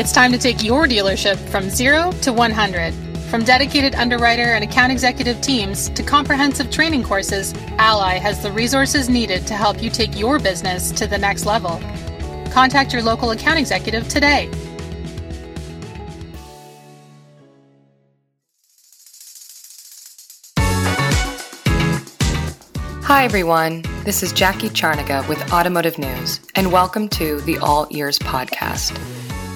It's time to take your dealership from zero to 100. From dedicated underwriter and account executive teams to comprehensive training courses, Ally has the resources needed to help you take your business to the next level. Contact your local account executive today. Hi, everyone. This is Jackie Charniga with Automotive News, and welcome to the All Ears Podcast.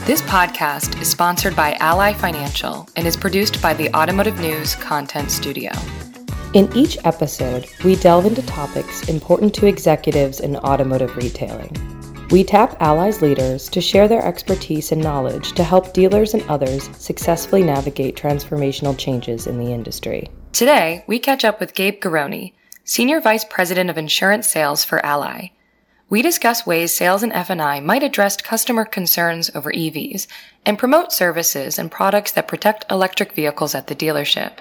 This podcast is sponsored by Ally Financial and is produced by the Automotive News Content Studio. In each episode, we delve into topics important to executives in automotive retailing. We tap Ally's leaders to share their expertise and knowledge to help dealers and others successfully navigate transformational changes in the industry. Today, we catch up with Gabe Garoni, Senior Vice President of Insurance Sales for Ally. We discuss ways sales and F&I might address customer concerns over EVs and promote services and products that protect electric vehicles at the dealership.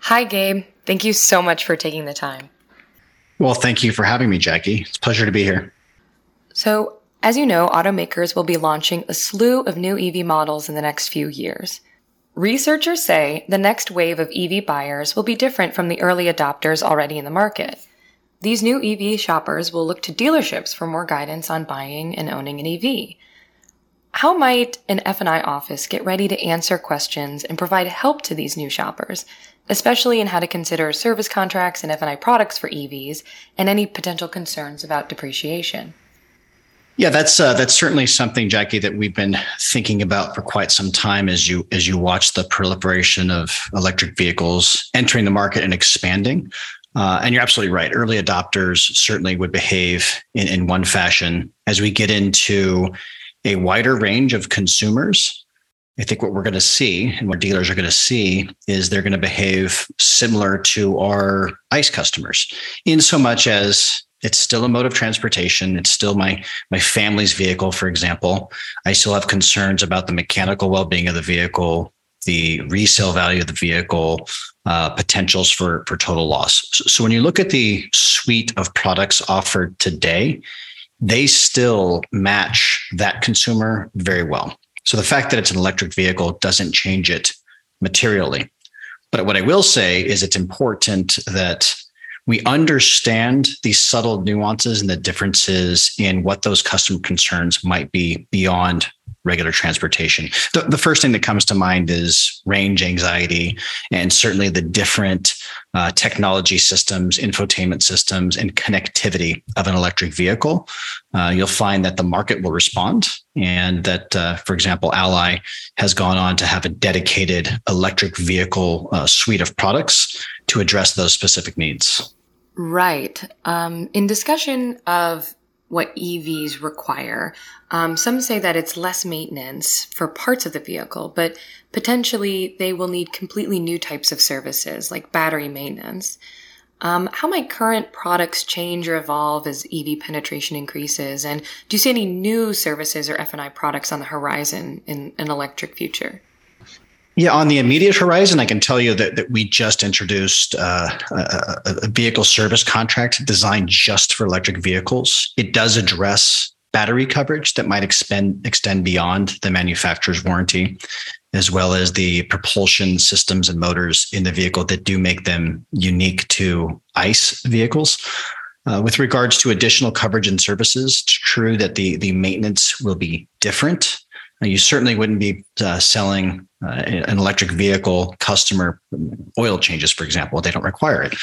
Hi, Gabe. Thank you so much for taking the time. Well, thank you for having me, Jackie. It's a pleasure to be here. So, as you know, automakers will be launching a slew of new EV models in the next few years. Researchers say the next wave of EV buyers will be different from the early adopters already in the market. These new EV shoppers will look to dealerships for more guidance on buying and owning an EV. How might an F&I office get ready to answer questions and provide help to these new shoppers, especially in how to consider service contracts and F&I products for EVs and any potential concerns about depreciation? Yeah, that's uh, that's certainly something, Jackie, that we've been thinking about for quite some time as you as you watch the proliferation of electric vehicles entering the market and expanding. Uh, and you're absolutely right. Early adopters certainly would behave in, in one fashion. As we get into a wider range of consumers, I think what we're going to see and what dealers are going to see is they're going to behave similar to our ICE customers, in so much as it's still a mode of transportation. It's still my my family's vehicle, for example. I still have concerns about the mechanical well-being of the vehicle, the resale value of the vehicle, uh, potentials for for total loss. So, so when you look at the suite of products offered today, they still match that consumer very well. So the fact that it's an electric vehicle doesn't change it materially. But what I will say is it's important that we understand these subtle nuances and the differences in what those customer concerns might be beyond regular transportation. The, the first thing that comes to mind is range anxiety, and certainly the different uh, technology systems, infotainment systems, and connectivity of an electric vehicle. Uh, you'll find that the market will respond, and that, uh, for example, Ally has gone on to have a dedicated electric vehicle uh, suite of products to address those specific needs. Right. Um, in discussion of what EVs require, um, some say that it's less maintenance for parts of the vehicle, but potentially they will need completely new types of services like battery maintenance. Um, how might current products change or evolve as EV penetration increases? And do you see any new services or F&I products on the horizon in an electric future? Yeah, on the immediate horizon, I can tell you that, that we just introduced uh, a, a, vehicle service contract designed just for electric vehicles. It does address battery coverage that might expend, extend beyond the manufacturer's warranty, as well as the propulsion systems and motors in the vehicle that do make them unique to ICE vehicles. Uh, with regards to additional coverage and services, it's true that the, the maintenance will be different you certainly wouldn't be uh, selling uh, an electric vehicle customer oil changes, for example. They don't require it.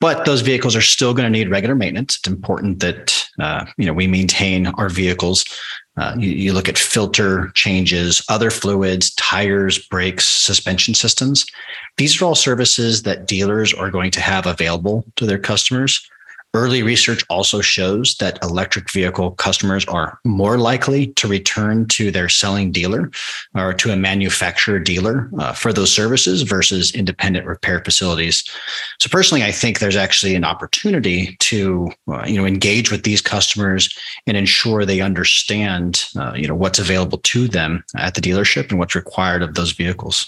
But those vehicles are still going to need regular maintenance. It's important that uh, you know we maintain our vehicles. Uh, you, you, look at filter changes, other fluids, tires, brakes, suspension systems. These are all services that dealers are going to have available to their customers. Early research also shows that electric vehicle customers are more likely to return to their selling dealer or to a manufacturer dealer uh, for those services versus independent repair facilities. So personally, I think there's actually an opportunity to uh, you know engage with these customers and ensure they understand uh, you know what's available to them at the dealership and what's required of those vehicles.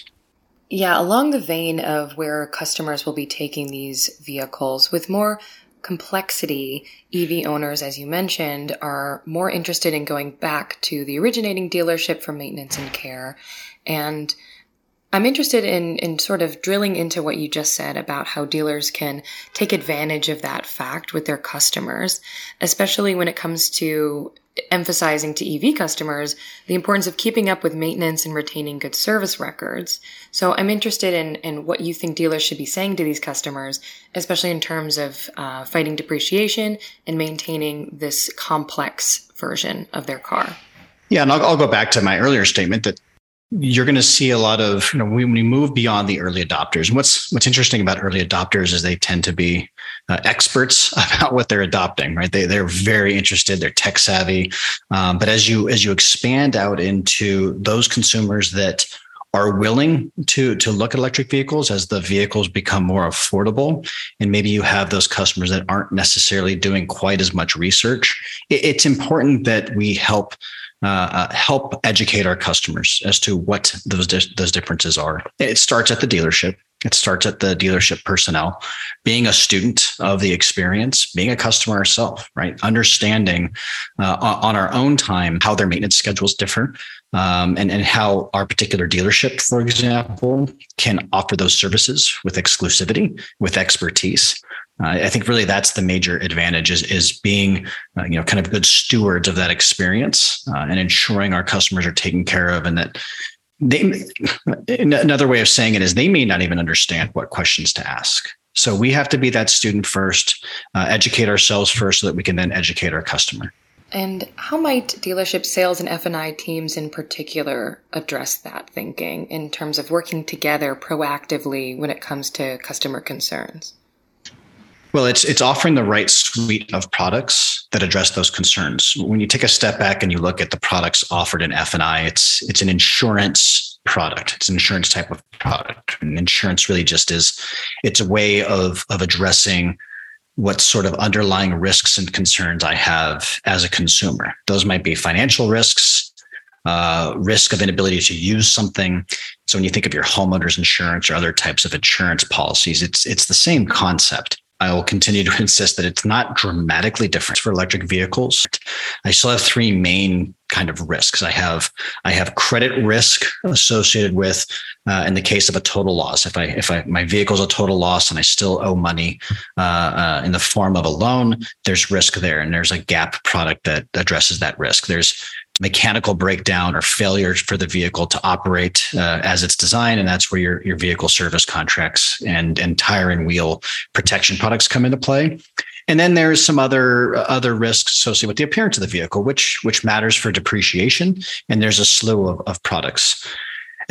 Yeah, along the vein of where customers will be taking these vehicles with more complexity, EV owners, as you mentioned, are more interested in going back to the originating dealership for maintenance and care. And I'm interested in, in sort of drilling into what you just said about how dealers can take advantage of that fact with their customers, especially when it comes to emphasizing to EV customers the importance of keeping up with maintenance and retaining good service records. So I'm interested in, in what you think dealers should be saying to these customers, especially in terms of uh, fighting depreciation and maintaining this complex version of their car. Yeah, and I'll, I'll go back to my earlier statement that you're going to see a lot of you know when we move beyond the early adopters what's what's interesting about early adopters is they tend to be uh, experts about what they're adopting right? They, they're very interested they're tech savvy um, but as you as you expand out into those consumers that are willing to to look at electric vehicles as the vehicles become more affordable and maybe you have those customers that aren't necessarily doing quite as much research it, it's important that we help uh, uh, help educate our customers as to what those those differences are. It starts at the dealership. It starts at the dealership personnel, being a student of the experience, being a customer ourselves, right? Understanding uh, on our own time how their maintenance schedules differ, um, and and how our particular dealership, for example, can offer those services with exclusivity, with expertise. I think really that's the major advantage is is being uh, you know kind of good stewards of that experience uh, and ensuring our customers are taken care of and that they another way of saying it is they may not even understand what questions to ask. So we have to be that student first, uh, educate ourselves first, so that we can then educate our customer. And how might dealership sales and F&I teams in particular address that thinking in terms of working together proactively when it comes to customer concerns? Well, it's it's offering the right suite of products that address those concerns. When you take a step back and you look at the products offered in F and I, it's it's an insurance product. It's an insurance type of product. And insurance really just is it's a way of of addressing what sort of underlying risks and concerns I have as a consumer. Those might be financial risks, uh, risk of inability to use something. So when you think of your homeowners insurance or other types of insurance policies, it's it's the same concept. I will continue to insist that it's not dramatically different for electric vehicles. I still have three main kind of risks. I have I have credit risk associated with, uh, in the case of a total loss. If I if I my vehicle is a total loss and I still owe money uh, uh, in the form of a loan, there's risk there, and there's a gap product that addresses that risk. There's mechanical breakdown or failure for the vehicle to operate uh, as it's designed, and that's where your your vehicle service contracts and and tire and wheel protection products come into play. And then there's some other other risks associated with the appearance of the vehicle, which which matters for depreciation. And there's a slew of, of products.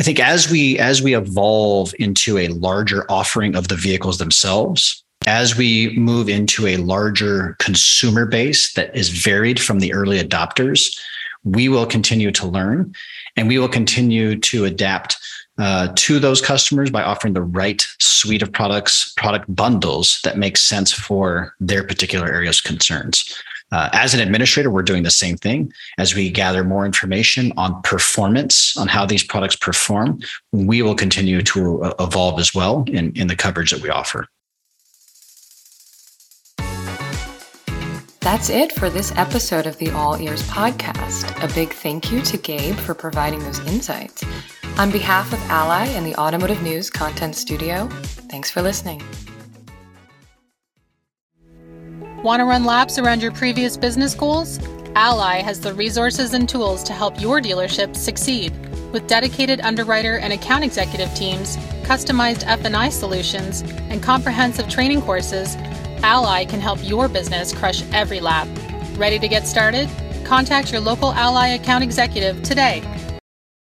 I think as we as we evolve into a larger offering of the vehicles themselves, as we move into a larger consumer base that is varied from the early adopters, we will continue to learn and we will continue to adapt uh, to those customers by offering the right suite of products, product bundles that make sense for their particular area's concerns. Uh, as an administrator, we're doing the same thing. As we gather more information on performance, on how these products perform, we will continue to uh, evolve as well in, in the coverage that we offer. That's it for this episode of the All Ears podcast. A big thank you to Gabe for providing those insights. On behalf of Ally and the Automotive News Content Studio, thanks for listening. Want to run laps around your previous business goals? Ally has the resources and tools to help your dealership succeed. With dedicated underwriter and account executive teams, customized F&I solutions, and comprehensive training courses, Ally can help your business crush every lap. Ready to get started? Contact your local Ally account executive today